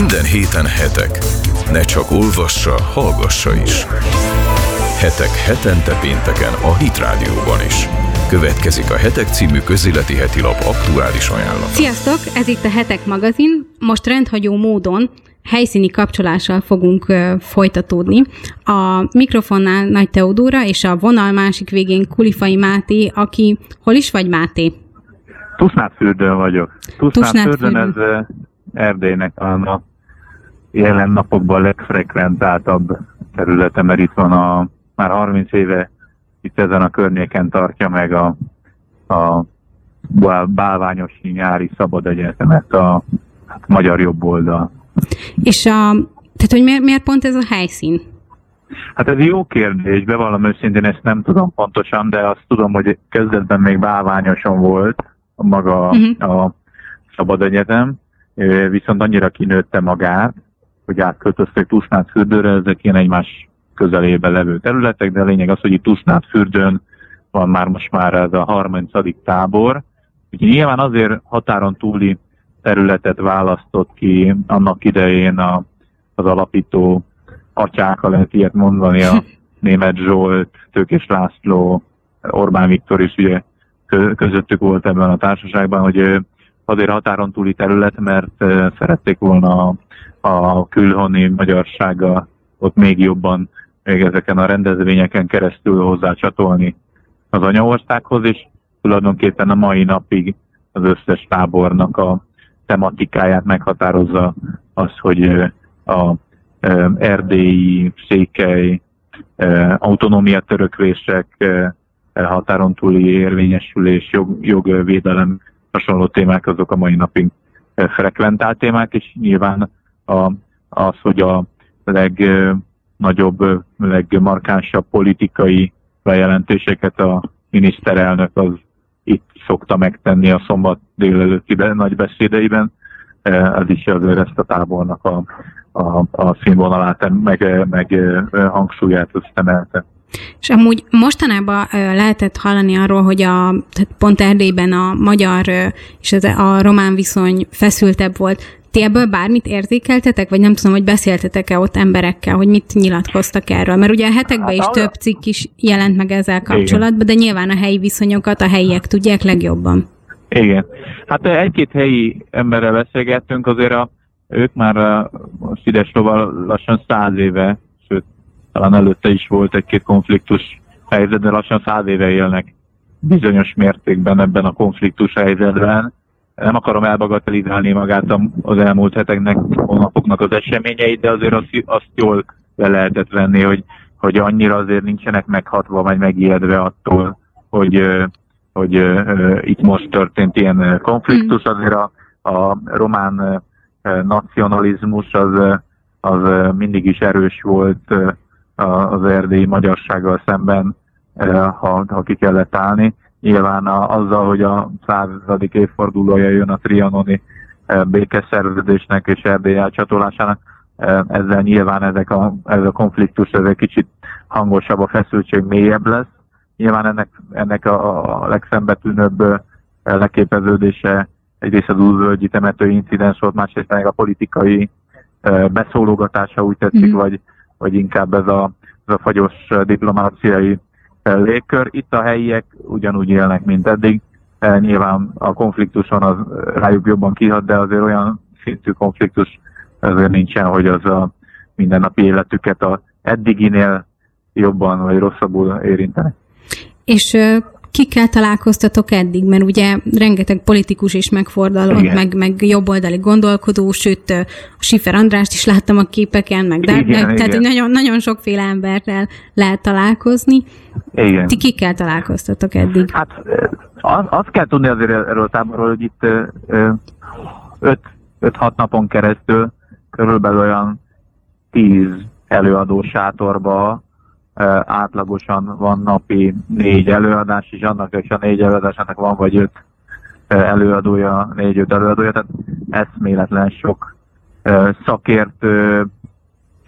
Minden héten hetek. Ne csak olvassa, hallgassa is. Hetek hetente pénteken a Hit Rádióban is. Következik a Hetek című közéleti heti lap aktuális ajánlata. Sziasztok, ez itt a Hetek magazin. Most rendhagyó módon helyszíni kapcsolással fogunk uh, folytatódni. A mikrofonnál Nagy Teodóra és a vonal másik végén Kulifai Máté, aki hol is vagy Máté? Tusnádfürdőn vagyok. Tusnádfürdőn ez Erdélynek a jelen napokban legfrekventáltabb területe, mert itt van a már 30 éve itt ezen a környéken tartja meg a, a bálványos nyári szabad egyetemet a magyar jobb oldal. És a, tehát, hogy miért, miért pont ez a helyszín? Hát ez jó kérdés, bevallom őszintén, ezt nem tudom pontosan, de azt tudom, hogy kezdetben még bálványoson volt maga uh-huh. a Szabad Egyetem, viszont annyira kinőtte magát, hogy átköltöztek Tusnád fürdőre, ezek ilyen egymás közelében levő területek, de a lényeg az, hogy itt Tusnád fürdőn van már most már ez a 30. tábor. Úgyhogy nyilván azért határon túli területet választott ki annak idején a, az alapító atyáka, lehet ilyet mondani, a német Zsolt, Tőkés László, Orbán Viktor is ugye közöttük volt ebben a társaságban, hogy azért határon túli terület, mert szerették volna a, a külhoni magyarsága ott még jobban még ezeken a rendezvényeken keresztül hozzá csatolni az anyaországhoz, és tulajdonképpen a mai napig az összes tábornak a tematikáját meghatározza az, hogy a erdélyi, székely, autonómia törökvések, határon túli érvényesülés, jog, jogvédelem, hasonló témák azok a mai napig frekventált témák, és nyilván a, az, hogy a legnagyobb, legmarkánsabb politikai bejelentéseket a miniszterelnök az itt szokta megtenni a szombat délelőtti nagy beszédeiben, ez is azért ezt a tábornak a, a, a színvonalát, meg, meg hangsúlyát összemelte. És amúgy mostanában lehetett hallani arról, hogy a, tehát pont Erdélyben a magyar és az, a román viszony feszültebb volt. Ti ebből bármit érzékeltetek, vagy nem tudom, hogy beszéltetek-e ott emberekkel, hogy mit nyilatkoztak erről? Mert ugye a hetekben is hát, több cikk is jelent meg ezzel kapcsolatban, de nyilván a helyi viszonyokat a helyiek tudják legjobban. Igen. Hát egy-két helyi emberrel beszélgettünk, azért a, ők már most Szidesloval lassan száz éve talán előtte is volt egy-két konfliktus helyzet, de lassan száz éve élnek bizonyos mértékben ebben a konfliktus helyzetben. Nem akarom elbagatelizálni magát az elmúlt heteknek, hónapoknak az eseményeit, de azért azt, azt jól be lehetett venni, hogy, hogy annyira azért nincsenek meghatva, vagy megijedve attól, hogy, hogy uh, itt most történt ilyen konfliktus. Mm. Azért a, a román nacionalizmus az, az mindig is erős volt az erdélyi magyarsággal szemben, eh, ha, ha ki kellett állni. Nyilván a, azzal, hogy a századik évfordulója jön a trianoni eh, békeszerződésnek és Erdély elcsatolásának, eh, ezzel nyilván ezek a, ez a konfliktus ez egy kicsit hangosabb, a feszültség mélyebb lesz. Nyilván ennek, ennek a, a legszembetűnőbb leképeződése egyrészt az újvölgyi temető incidens volt, másrészt a politikai beszólogatása úgy tetszik, mm. vagy vagy inkább ez a, ez a fagyos diplomáciai eh, légkör. Itt a helyiek ugyanúgy élnek, mint eddig. Eh, nyilván a konfliktuson az rájuk jobban kihat, de azért olyan szintű konfliktus azért nincsen, hogy az a mindennapi életüket a eddiginél jobban vagy rosszabbul érinteni. És kikkel találkoztatok eddig? Mert ugye rengeteg politikus is megfordulott, meg, meg jobboldali gondolkodó, sőt, a Sifer Andrást is láttam a képeken, meg, de, igen, meg tehát igen. nagyon, nagyon sokféle emberrel lehet találkozni. Igen. Ti kikkel találkoztatok eddig? Hát azt kell tudni azért erről a táborról, hogy itt 5-6 napon keresztül körülbelül olyan 10 előadó sátorba átlagosan van napi négy előadás, és annak és a négy előadásának van vagy öt előadója, négy-öt előadója, tehát eszméletlen sok szakértő,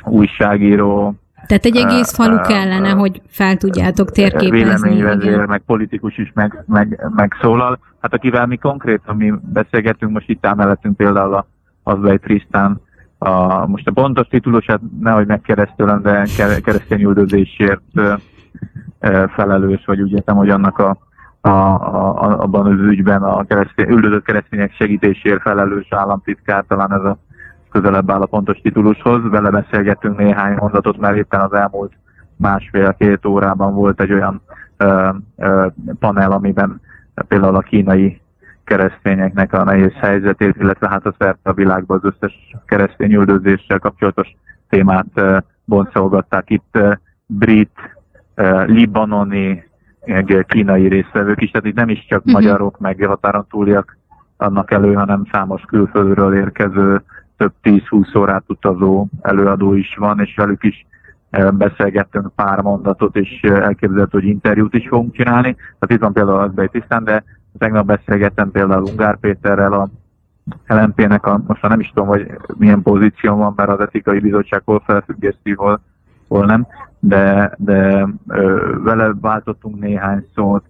újságíró, tehát egy egész falu kellene, hogy fel tudjátok térképezni. Véleményvezér, meg politikus is meg, meg, megszólal. Hát akivel mi konkrétan mi beszélgetünk, most itt mellettünk például a Azbej Trisztán, a, most a pontos titulosát nehogy megkeresztőlem, de keresztény üldözésért felelős, vagy úgy értem, hogy annak a, a, a, abban az ügyben a keresztény, üldözött keresztények segítésért felelős államtitkár, talán ez a közelebb áll a pontos titulushoz. Vele beszélgettünk néhány mondatot, mert éppen az elmúlt másfél-két órában volt egy olyan ö, ö, panel, amiben például a kínai keresztényeknek a nehéz helyzetét, illetve hát a szerte a világban az összes keresztény üldözéssel kapcsolatos témát boncolgatták itt brit, libanoni, meg kínai résztvevők is, tehát itt nem is csak uh-huh. magyarok, meg határon túliak annak elő, hanem számos külföldről érkező, több 10-20 órát utazó előadó is van, és velük is beszélgettünk pár mondatot, és elképzelhető, hogy interjút is fogunk csinálni. Tehát itt van például az Tisztán, de Tegnap beszélgettem például Ungár Péterrel, a LMP-nek, a, most már nem is tudom, hogy milyen pozíció van, mert az etikai bizottság hol felfüggeszti, hol, hol nem, de, de ö, vele váltottunk néhány szót.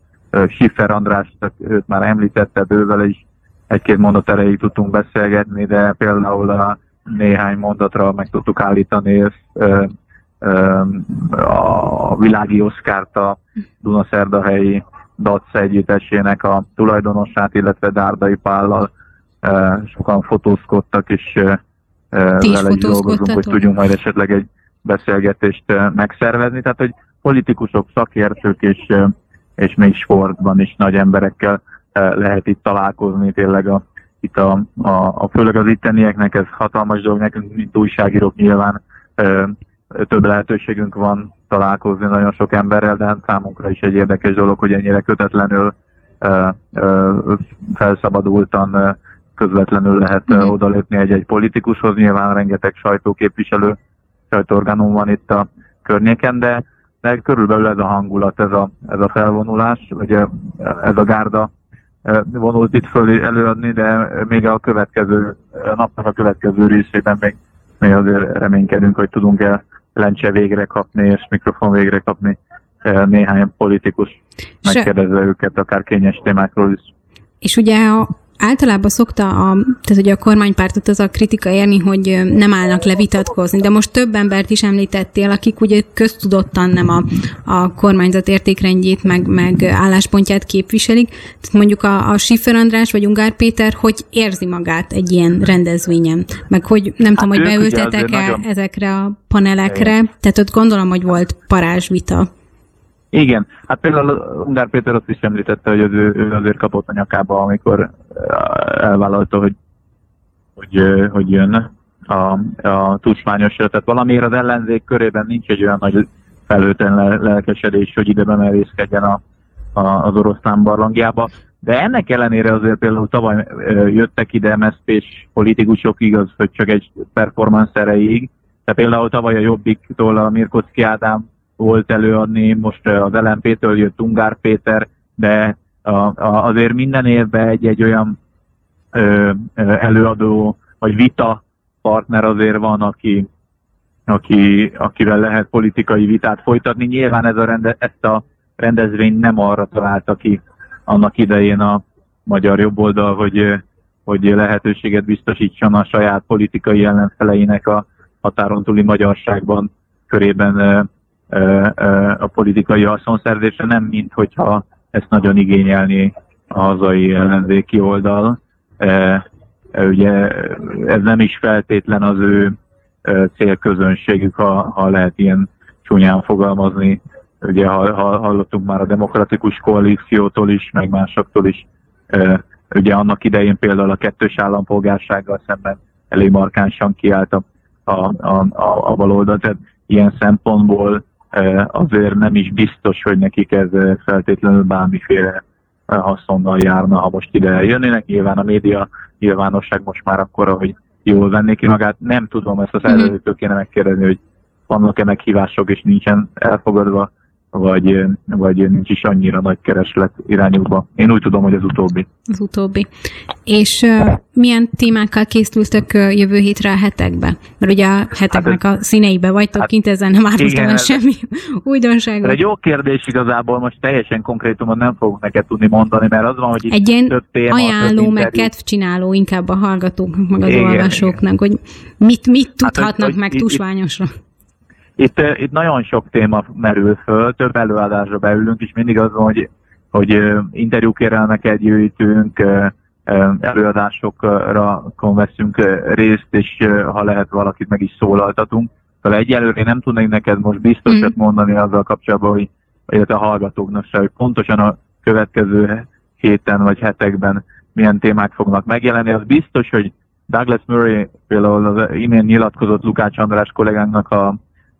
Schiffer András, őt már említette, bővele is egy-két mondat erejéig tudtunk beszélgetni, de például a néhány mondatra meg tudtuk állítani ö, ö, a világi oszkárt a Dunaszerdahelyi DAC együttesének a tulajdonosát, illetve Dárdai Pállal e, sokan fotózkodtak, és e, e vele is dolgozunk, hogy tudjunk majd esetleg egy beszélgetést e, megszervezni. Tehát, hogy politikusok, szakértők és, és még sportban is nagy emberekkel lehet itt találkozni, tényleg a, itt a, a, a főleg az ittenieknek ez hatalmas dolog, nekünk, mint újságírók nyilván több lehetőségünk van találkozni nagyon sok emberrel, de hát számunkra is egy érdekes dolog, hogy ennyire kötetlenül, felszabadultan, közvetlenül lehet mm. odalépni egy-egy politikushoz. Nyilván rengeteg sajtóképviselő, sajtóorganum van itt a környéken, de, de körülbelül ez a hangulat, ez a, ez a felvonulás, vagy ez a gárda vonult itt föl előadni, de még a következő napnak a következő részében még, még azért reménykedünk, hogy tudunk el lencse végre kapni, és mikrofon végre kapni eh, néhány politikus, megkérdezve őket akár kényes témákról is. És ugye a általában szokta a, tehát ugye a kormánypártot az a kritika érni, hogy nem állnak le vitatkozni, de most több embert is említettél, akik ugye köztudottan nem a, a kormányzat értékrendjét, meg, meg álláspontját képviselik. Tehát mondjuk a, a Schiffer András vagy Ungár Péter, hogy érzi magát egy ilyen rendezvényen, meg hogy nem hát tudom, hogy beültetek-e nagyon... ezekre a panelekre, tehát ott gondolom, hogy volt parázsvita. Igen, hát például Ungár Péter azt is említette, hogy ő, ő azért kapott a nyakába, amikor elvállalta, hogy, hogy, hogy jön a, a tusmányosra. Tehát valamiért az ellenzék körében nincs egy olyan nagy felőten lelkesedés, hogy ide bemerészkedjen a, a, az oroszlán barlangjába. De ennek ellenére azért például tavaly jöttek ide mszp politikusok, igaz, hogy csak egy performance erejéig. Tehát például tavaly a Jobbiktól a Mirkocki Ádám volt előadni, most az LMP-től jött Ungár Péter, de azért minden évben egy-egy olyan előadó vagy vita partner azért van, aki, aki, akivel lehet politikai vitát folytatni. Nyilván ez a rende, ezt a rendezvényt nem arra találta ki annak idején a magyar jobboldal, hogy, hogy lehetőséget biztosítson a saját politikai ellenfeleinek a határon túli magyarságban körében a politikai haszonszerzésre, nem mint hogyha ezt nagyon igényelni a hazai ellenzéki oldal. Ugye ez nem is feltétlen az ő célközönségük, ha, ha lehet ilyen csúnyán fogalmazni. Ugye hallottunk már a demokratikus koalíciótól is, meg másoktól is. Ugye annak idején például a kettős állampolgársággal szemben elég markánsan kiállt a, a, a, a baloldal. Tehát ilyen szempontból azért nem is biztos, hogy nekik ez feltétlenül bármiféle haszonnal járna, ha most ide jönnének. Nyilván a média nyilvánosság most már akkor, hogy jól venné ki magát. Nem tudom, ezt az mhm. előzőtől kéne megkérdezni, hogy vannak-e meghívások, és nincsen elfogadva, vagy, vagy nincs is annyira nagy kereslet irányukba. Én úgy tudom, hogy az utóbbi. Az utóbbi. És uh, milyen témákkal készültök uh, jövő hétre a hetekbe? Mert ugye a heteknek hát a színeibe vagytok hát, kint, ezzel nem változtam semmi újdonságot. egy jó kérdés igazából, most teljesen konkrétumot nem fogok neked tudni mondani, mert az van, hogy egy ilyen több téma, ajánló, meg kedvcsináló inkább a hallgatóknak, meg az igen, olvasóknak, hogy mit, mit hát, tudhatnak hát, meg tusványosra. Itt, itt nagyon sok téma merül föl, több előadásra beülünk, és mindig az van, hogy, hogy interjúkérelmeket gyűjtünk, előadásokra veszünk részt, és ha lehet valakit meg is szólaltatunk. Szóval egyelőre nem tudnék neked most biztosat mm. mondani azzal kapcsolatban, hogy illetve a hallgatóknak se, hogy pontosan a következő héten vagy hetekben milyen témák fognak megjelenni. Az biztos, hogy Douglas Murray például az imént nyilatkozott Lukács András kollégánknak a,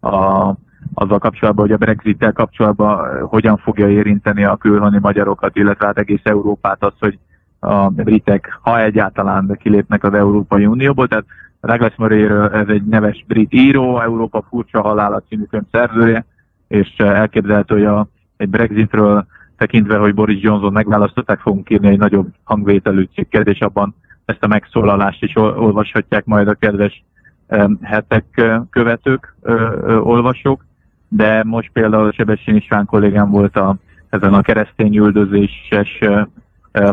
a, azzal kapcsolatban, hogy a Brexit-tel kapcsolatban eh, hogyan fogja érinteni a külhoni magyarokat, illetve hát egész Európát az, hogy a britek, ha egyáltalán kilépnek az Európai Unióból, tehát Douglas Murray ez egy neves brit író, Európa furcsa halála című könyv szerzője, és eh, elképzelhető, hogy a, egy Brexitről tekintve, hogy Boris Johnson megválasztották, fogunk írni egy nagyobb hangvételű cikket, és abban ezt a megszólalást is olvashatják majd a kedves hetek követők, olvasók, de most például Sebessén István kollégám volt a, ezen a keresztény üldözéses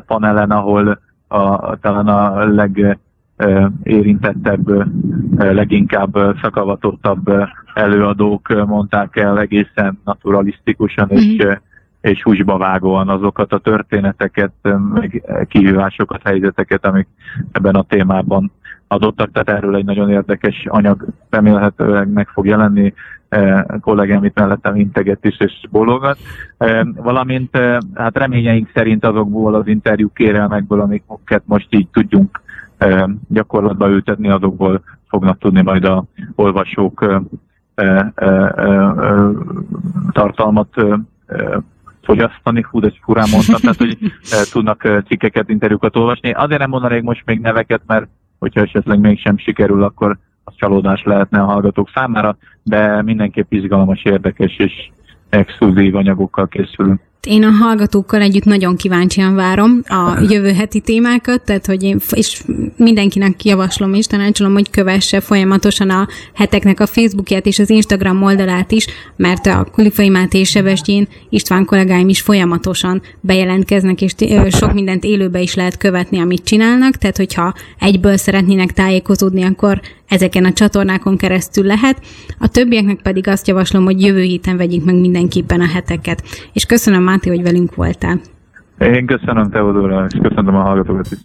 panelen, ahol a, talán a legérintettebb, leginkább szakavatottabb előadók mondták el egészen naturalisztikusan és, mhm. és húsba vágóan azokat a történeteket, meg kihívásokat, helyzeteket, amik ebben a témában adottak, tehát erről egy nagyon érdekes anyag remélhetőleg meg fog jelenni, e, kollégám itt mellettem integet is és bólogat, e, valamint e, hát reményeink szerint azokból az interjú kérelmekből, amiket most így tudjunk gyakorlatba ültetni, azokból fognak tudni majd a olvasók tartalmat fogyasztani, hú, de furán mondtam, tehát hogy tudnak cikkeket, interjúkat olvasni. Azért nem mondanék most még neveket, mert hogyha esetleg mégsem sikerül, akkor az csalódás lehetne a hallgatók számára, de mindenképp izgalmas, érdekes és exkluzív anyagokkal készülünk. Én a hallgatókkal együtt nagyon kíváncsian várom a jövő heti témákat, tehát hogy én, és mindenkinek javaslom és tanácsolom, hogy kövesse folyamatosan a heteknek a Facebookját és az Instagram oldalát is, mert a Kulifai Máté és Sebestyén István kollégáim is folyamatosan bejelentkeznek, és sok mindent élőbe is lehet követni, amit csinálnak, tehát hogyha egyből szeretnének tájékozódni, akkor ezeken a csatornákon keresztül lehet. A többieknek pedig azt javaslom, hogy jövő héten vegyünk meg mindenképpen a heteket. És köszönöm, Máté, hogy velünk voltál. Én köszönöm, Teodora, és köszönöm a hallgatókat is.